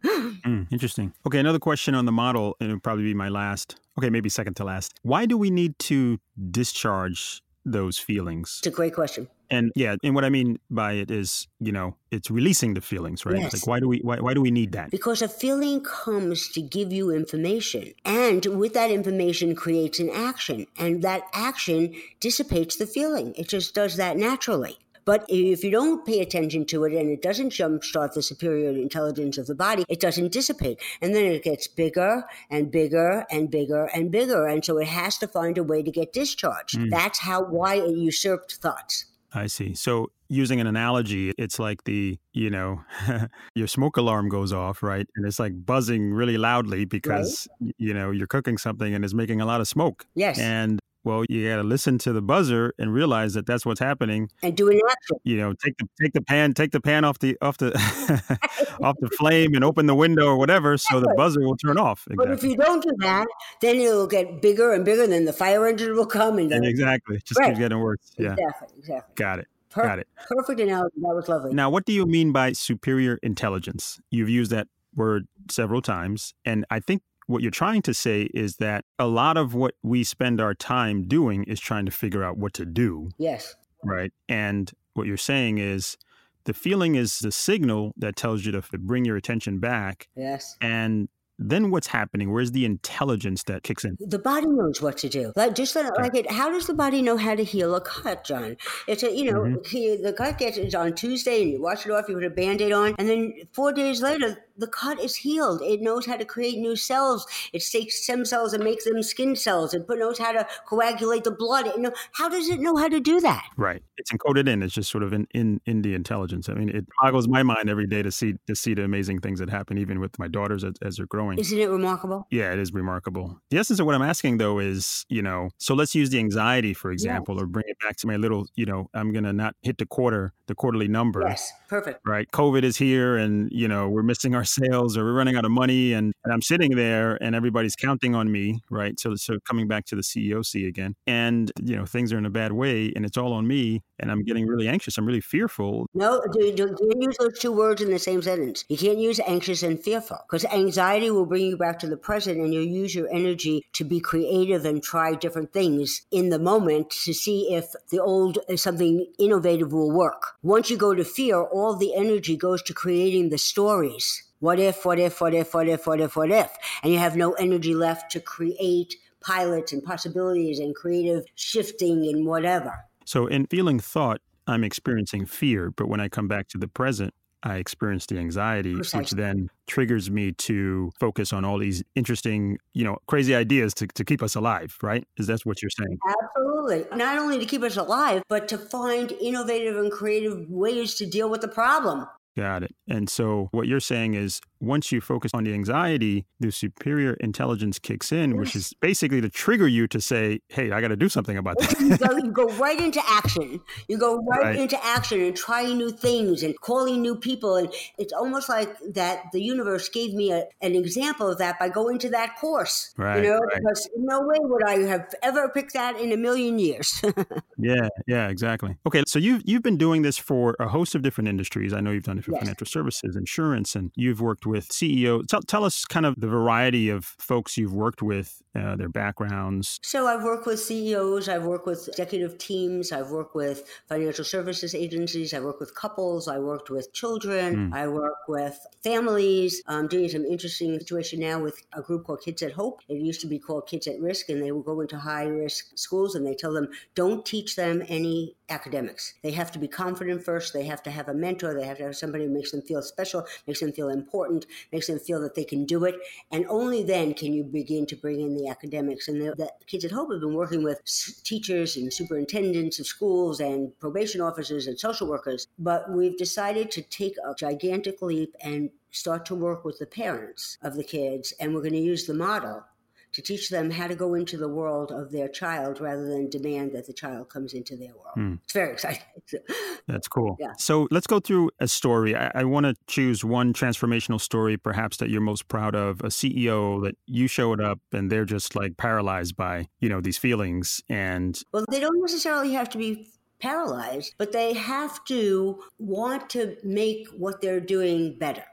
Mm, interesting. Okay, another question on the model, and it'll probably be my last. Okay, maybe second to last. Why do we need to discharge those feelings? It's a great question. And yeah, and what I mean by it is, you know, it's releasing the feelings, right? Yes. Like why do we why, why do we need that? Because a feeling comes to give you information, and with that information creates an action, and that action dissipates the feeling. It just does that naturally. But if you don't pay attention to it and it doesn't jumpstart the superior intelligence of the body, it doesn't dissipate. And then it gets bigger and bigger and bigger and bigger. And so it has to find a way to get discharged. Hmm. That's how why it usurped thoughts. I see. So using an analogy, it's like the, you know, your smoke alarm goes off, right? And it's like buzzing really loudly because, y- you know, you're cooking something and it's making a lot of smoke. Yes. And well, you got to listen to the buzzer and realize that that's what's happening. And do an action. You know, take the take the pan, take the pan off the off the off the flame and open the window or whatever, so the buzzer will turn off. But if you don't do that, then it'll get bigger and bigger. Then the fire engine will come and And then exactly, just Right. keeps getting worse. Yeah, exactly, exactly. got it. Per- Got it. Perfect analogy. That was lovely. Now, what do you mean by superior intelligence? You've used that word several times. And I think what you're trying to say is that a lot of what we spend our time doing is trying to figure out what to do, Yes. right? And what you're saying is the feeling is the signal that tells you to bring your attention back. Yes. And then what's happening? Where's the intelligence that kicks in? The body knows what to do. Like just like, like it. How does the body know how to heal a cut, John? It's a you know Mm-hmm. the cut gets it's on Tuesday and you wash it off. You put a band-aid on, and then four days later the cut is healed. It knows how to create new cells. It takes stem cells and makes them skin cells. It knows how to coagulate the blood. It know, how does it know how to do that? Right. It's encoded in. It's just sort of in, in in the intelligence. I mean, it boggles my mind every day to see to see the amazing things that happen, even with my daughters as, as they're growing. Isn't it remarkable? Yeah, it is remarkable. The essence of what I'm asking though is, you know, so let's use the anxiety for example, or bring it back to my little, you know, I'm gonna not hit the quarter, the quarterly numbers. Yes. Perfect. Right. COVID is here and, you know, we're missing our sales or we're running out of money and, and I'm sitting there and everybody's counting on me. Right. So so coming back to the CEOC again. And, you know, things are in a bad way and it's all on me and I'm getting really anxious. I'm really fearful. No, you can't use those two words in the same sentence. You can't use anxious and fearful because anxiety will bring you back to the present and you'll use your energy to be creative and try different things in the moment to see if the old something innovative will work. Once you go to fear, all the energy goes to creating the stories. What if, what if, what if, what if, what if, what if? And you have no energy left to create pilots and possibilities and creative shifting and whatever. So in feeling thought, I'm experiencing fear, but when I come back to the present, I experience the anxiety, which then triggers me to focus on all these interesting, you know, crazy ideas to, to keep us alive, right? Is that what you're saying? Absolutely. Not only to keep us alive, but to find innovative and creative ways to deal with the problem. Got it. And so what you're saying is once you focus on the anxiety, the superior intelligence kicks in, which is basically to trigger you to say, "Hey, I got to do something about that." you, go, you go right into action. You go right, right, into action and trying new things and calling new people, and it's almost like that. The universe gave me a, an example of that by going to that course. Right. You know, right. because no way would I have ever picked that in a million years. yeah. Yeah. Exactly. Okay. So you've you've been doing this for a host of different industries. I know you've done it for yes. financial services, insurance, and you've worked with CEOs. Tell, tell us kind of the variety of folks you've worked with, uh, their backgrounds. So I've worked with CEOs, I've worked with executive teams, I've worked with financial services agencies, I've worked with couples, I worked with children, mm. I work with families. I'm doing some interesting situation now with a group called Kids at Hope. It used to be called Kids at Risk, and they will go into high risk schools and they tell them, don't teach them any academics. They have to be confident first. They have to have a mentor. They have to have somebody who makes them feel special, makes them feel important, makes them feel that they can do it. And only then can you begin to bring in the academics. And the, the Kids at Hope have been working with teachers and superintendents of schools and probation officers and social workers. But we've decided to take a gigantic leap and start to work with the parents of the kids. And we're going to use the model to teach them how to go into the world of their child rather than demand that the child comes into their world. Mm. It's very exciting. That's cool. Yeah. So let's go through a story. I, I want to choose one transformational story, perhaps that you're most proud of. A CEO that you showed up and they're just like paralyzed by you know these feelings and. Well, they don't necessarily have to be paralyzed, but they have to want to make what they're doing better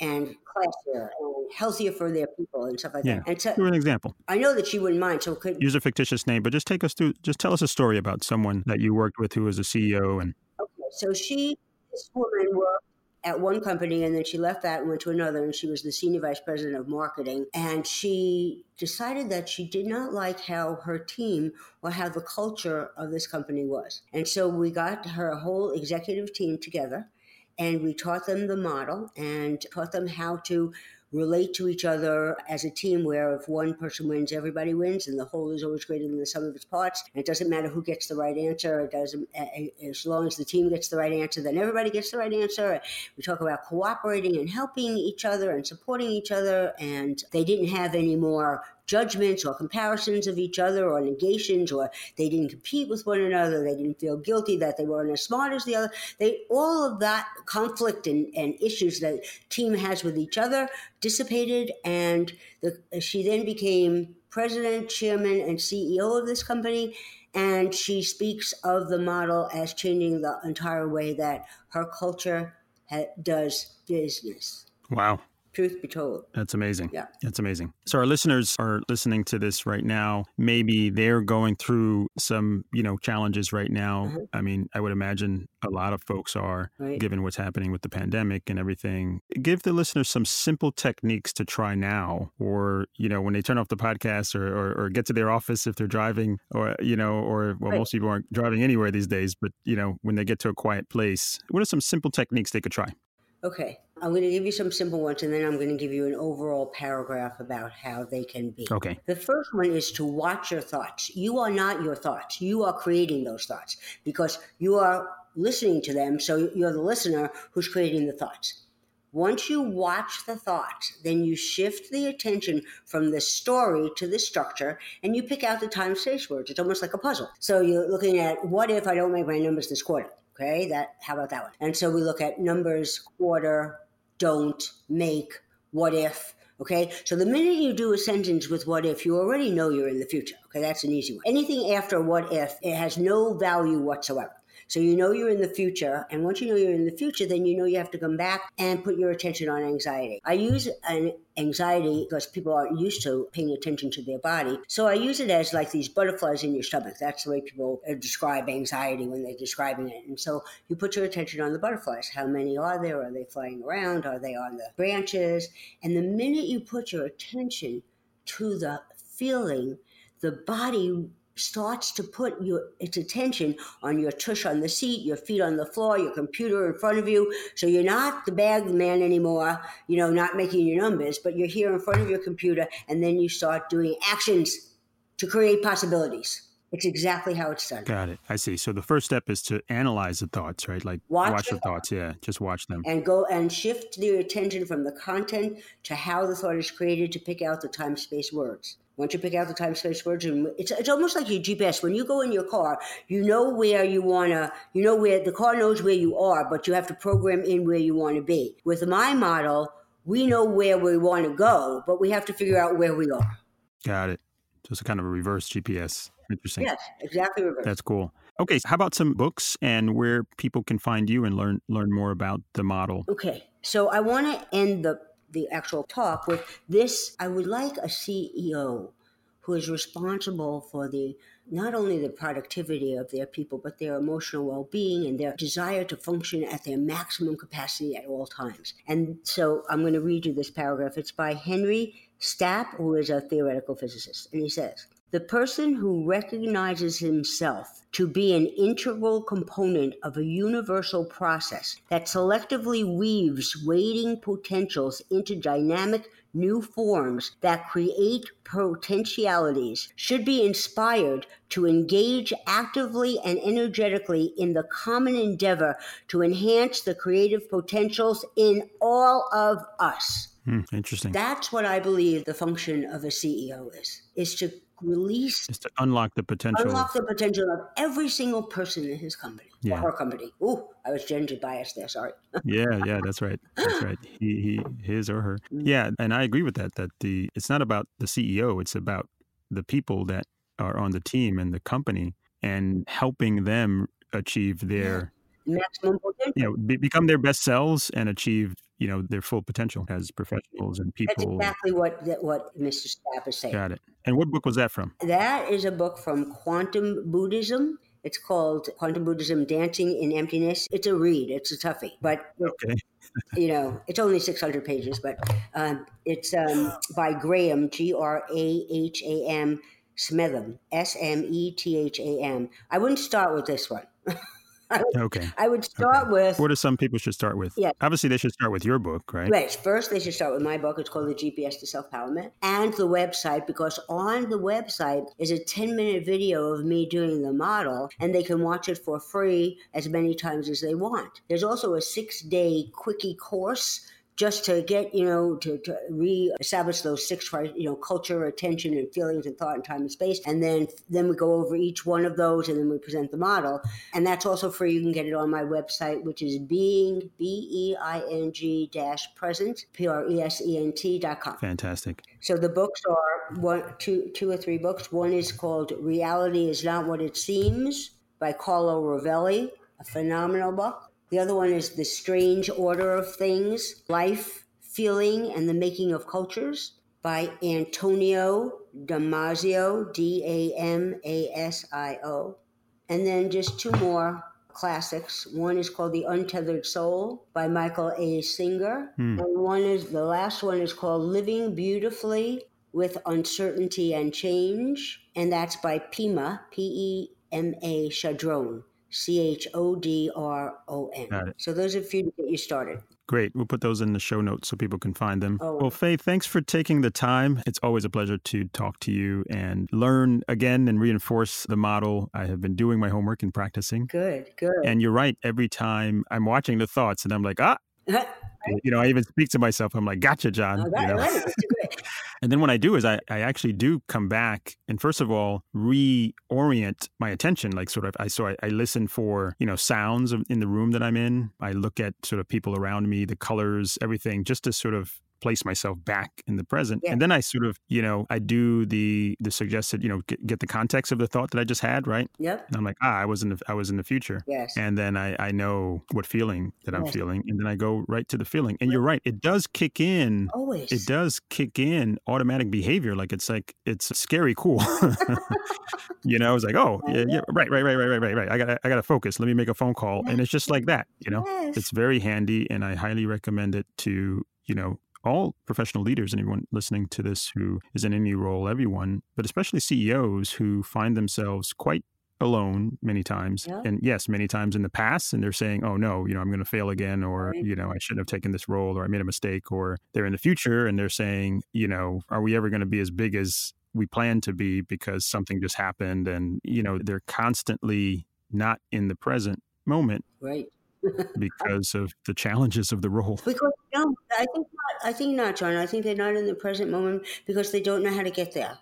and classier and healthier for their people and stuff like yeah. that. And so, an example. I know that she wouldn't mind. So could use a fictitious name, but just take us through. Just tell us a story about someone that you worked with who was a CEO and. Okay, so she, this woman worked at one company and then she left that and went to another and she was the senior vice president of marketing and she decided that she did not like how her team or how the culture of this company was and so we got her whole executive team together and we taught them the model and taught them how to relate to each other as a team where if one person wins everybody wins and the whole is always greater than the sum of its parts. And it doesn't matter who gets the right answer it doesn't as long as the team gets the right answer then everybody gets the right answer. We talk about cooperating and helping each other and supporting each other and they didn't have any more judgments or comparisons of each other or negations or they didn't compete with one another they didn't feel guilty that they weren't as smart as the other. They all of that conflict and, and issues that team has with each other dissipated and the, she then became president chairman and ceo of this company. And she speaks of the model as changing the entire way that her culture ha- does business. Wow truth be told. That's amazing. Yeah. That's amazing. So our listeners are listening to this right now. Maybe they're going through some, you know, challenges right now. Mm-hmm. I mean, I would imagine a lot of folks are right. given what's happening with the pandemic and everything. Give the listeners some simple techniques to try now or, you know, when they turn off the podcast or, or, or get to their office if they're driving or, you know, or well, right. most people aren't driving anywhere these days, but, you know, when they get to a quiet place, what are some simple techniques they could try? Okay. I'm going to give you some simple ones and then I'm going to give you an overall paragraph about how they can be. Okay. The first one is to watch your thoughts. You are not your thoughts. You are creating those thoughts because you are listening to them. So you're the listener who's creating the thoughts. Once you watch the thoughts, then you shift the attention from the story to the structure and you pick out the time space words. It's almost like a puzzle. So you're looking at what if I don't make my numbers this quarter? Okay, that how about that one? And so we look at numbers, quarter, don't, make, what if. Okay, so the minute you do a sentence with what if, you already know you're in the future. Okay, that's an easy one. Anything after what if, it has no value whatsoever. So you know you're in the future. And once you know you're in the future, then you know you have to come back and put your attention on anxiety. I use an anxiety because people aren't used to paying attention to their body. So I use it as like these butterflies in your stomach. That's the way people uh, describe anxiety when they're describing it. And so you put your attention on the butterflies. How many are there? Are they flying around? Are they on the branches? And the minute you put your attention to the feeling, the body starts to put your its attention on your tush on the seat, your feet on the floor, your computer in front of you. So you're not the bag man anymore, you know, not making your numbers, but you're here in front of your computer, and then you start doing actions to create possibilities. It's exactly how it's done. Got it. I see. So the first step is to analyze the thoughts, right? Like Watch the the thoughts. Yeah, just watch them. And go and shift your attention from the content to how the thought is created to pick out the time space words. Once you pick out the time space words, and it's, it's almost like your GPS. When you go in your car, you know where you want to, you know where the car knows where you are, but you have to program in where you want to be. With my model, we know where we want to go, but we have to figure out where we are. Got it. So it's a kind of a reverse GPS. Interesting. Yes, exactly reverse. That's cool. Okay, so how about some books and where people can find you and learn learn more about the model? Okay, so I want to end the the actual talk with this. I would like a CEO who is responsible for the not only the productivity of their people, but their emotional well being and their desire to function at their maximum capacity at all times. And so I'm going to read you this paragraph. It's by Henry Stapp, who is a theoretical physicist. And he says, the person who recognizes himself to be an integral component of a universal process that selectively weaves waiting potentials into dynamic new forms that create potentialities should be inspired to engage actively and energetically in the common endeavor to enhance the creative potentials in all of us. Hmm, interesting. That's what I believe the function of a CEO is, is to release is to unlock the potential unlock the potential of every single person in his company Yeah. or her company. Ooh, I was gender biased there, sorry. yeah yeah that's right that's right he, he his or her mm. yeah and i agree with that that the it's not about the ceo it's about the people that are on the team and the company and helping them achieve their Maximum potential. you know be, become their best selves and achieve you know their full potential as professionals and people. That's exactly what that, what Mr. Stapp is saying. got it and what book was that from That is a book from Quantum Buddhism. It's called Quantum Buddhism Dancing in Emptiness. It's a read, it's a toughie, but okay you know, it's only 600 pages, but um, it's um, by Graham, G R A H A M, Smetham, S M E T H A M. I wouldn't start with this one. I would, okay I would start with. what are some people should start with Yeah. obviously they should start with your book right Right. First, they should start with my book. It's called The GPS to Self Empowerment and the website because on the website is a 10 minute video of me doing the model and they can watch it for free as many times as they want. There's also a six day quickie course just to get, you know, to, to re-establish those six, you know, culture, attention, and feelings, and thought, and time, and space. And then then we go over each one of those, and then we present the model. And that's also free. You can get it on my website, which is being b e i n g dash present p r e s e n t dot com. fantastic So the books are one, two, two or three books. One is called "Reality Is Not What It Seems" by Carlo Rovelli, a phenomenal book. The other one is "The Strange Order of Things: Life, Feeling, and the Making of Cultures" by Antonio Damasio, D A M A S I O. And then just two more classics. One is called The Untethered Soul by Michael A. Singer. Hmm. And one is the last one is called Living Beautifully with Uncertainty and Change. And that's by Pema, P E M A Chodron, C H O D R O N. So those are a few to get you started. Great. We'll put those in the show notes so people can find them. Oh. Well, Faye, thanks for taking the time. It's always a pleasure to talk to you and learn again and reinforce the model. I have been doing my homework and practicing. Good, good. And you're right. Every time I'm watching the thoughts and I'm like, ah, you know, I even speak to myself. I'm like, gotcha, John. Oh, you know? good. And then what I do is I, I actually do come back and first of all reorient my attention. Like sort of I so I, I listen for you know sounds of, in the room that I'm in. I look at sort of people around me, the colors, everything, just to sort of place myself back in the present. Yeah. And then I sort of you know I do the the suggested you know get, get the context of the thought that I just had right. Yep. And I'm like ah I was in the I was in the future. Yes. And then I, I know what feeling that I'm feeling. And then I go right to the feeling. And you're right. It does kick in Always. it does kick in automatic behavior like it's like it's scary cool you know it's like oh yeah, yeah right right right right right right right i gotta i gotta focus let me make a phone call and it's just like that you know Yes. it's very handy and i highly recommend it to you know all professional leaders and everyone listening to this who is in any role everyone but especially ceos who find themselves quite alone many times Yeah. and yes many times in the past and they're saying oh no you know i'm going to fail again or Right. you know i shouldn't have taken this role or i made a mistake or they're in the future and they're saying you know are we ever going to be as big as we plan to be because something just happened and you know they're constantly not in the present moment right because of the challenges of the role. Because no i think not i think not john. I think they're not in the present moment because they don't know how to get there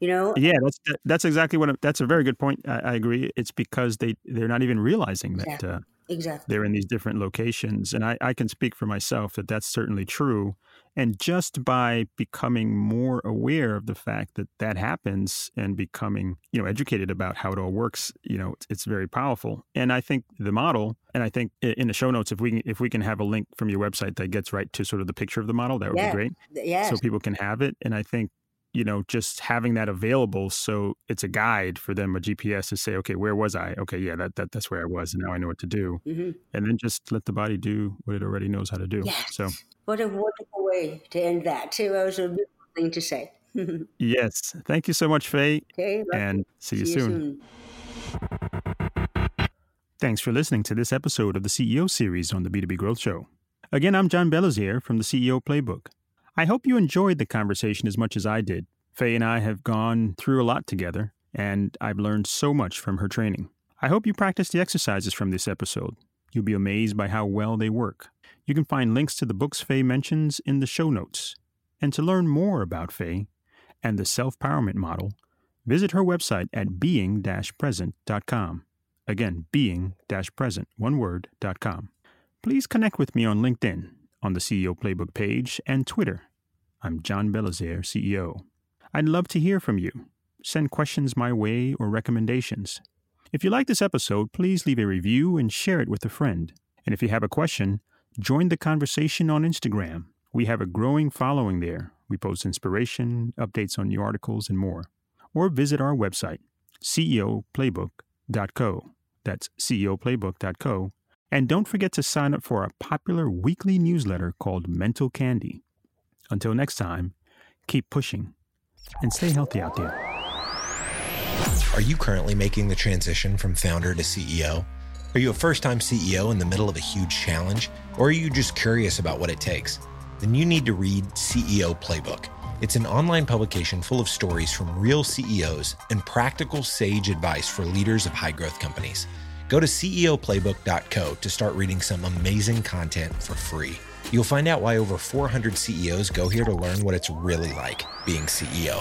you know? Yeah that's that's exactly what I'm, that's a very good point. I, I agree. It's because they they're not even realizing that exactly. uh, exactly. they're in these different locations. And I, I can speak for myself that that's certainly true and just by becoming more aware of the fact that that happens and becoming you know educated about how it all works you know it's, it's very powerful and i think the model and i think in the show notes if we if we can have a link from your website that gets right to sort of the picture of the model that would yeah. be great yes. so people can have it and i think you know, just having that available so it's a guide for them, a GPS to say, okay, where was I? Okay, yeah, that, that that's where I was, and now I know what to do. Mm-hmm. And then just let the body do what it already knows how to do. Yes. So, what a wonderful way to end that. Too, that was a beautiful thing to say. yes, thank you so much, Faye. Okay, and see, see you, soon. soon. Thanks for listening to this episode of the CEO series on the B2B Growth Show. Again, I'm John Belizaire from the CEO Playbook. I hope you enjoyed the conversation as much as I did. Faye and I have gone through a lot together, and I've learned so much from her training. I hope you practice the exercises from this episode. You'll be amazed by how well they work. You can find links to the books Faye mentions in the show notes. And to learn more about Faye and the self powerment model, visit her website at being present.com. Again, being present, one word, .com. Please connect with me on LinkedIn, on the CEO Playbook page, and Twitter. I'm John Belizaire, CEO. I'd love to hear from you. Send questions my way or recommendations. If you like this episode, please leave a review and share it with a friend. And if you have a question, join the conversation on Instagram. We have a growing following there. We post inspiration, updates on new articles, and more. Or visit our website, ceoplaybook.co. That's ceoplaybook.co. And don't forget to sign up for our popular weekly newsletter called Mental Candy. Until next time, keep pushing and stay healthy out there. Are you currently making the transition from founder to CEO? Are you a first time CEO in the middle of a huge challenge? Or are you just curious about what it takes? Then you need to read CEO Playbook. It's an online publication full of stories from real CEOs and practical sage advice for leaders of high growth companies. Go to CEOplaybook.co to start reading some amazing content for free. You'll find out why over 400 CEOs go here to learn what it's really like being CEO.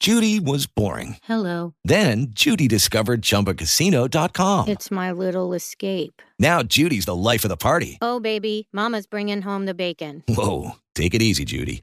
Judy was boring. Hello. Then Judy discovered chumbacasino.com. It's my little escape. Now Judy's the life of the party. Oh, baby, Mama's bringing home the bacon. Whoa. Take it easy, Judy.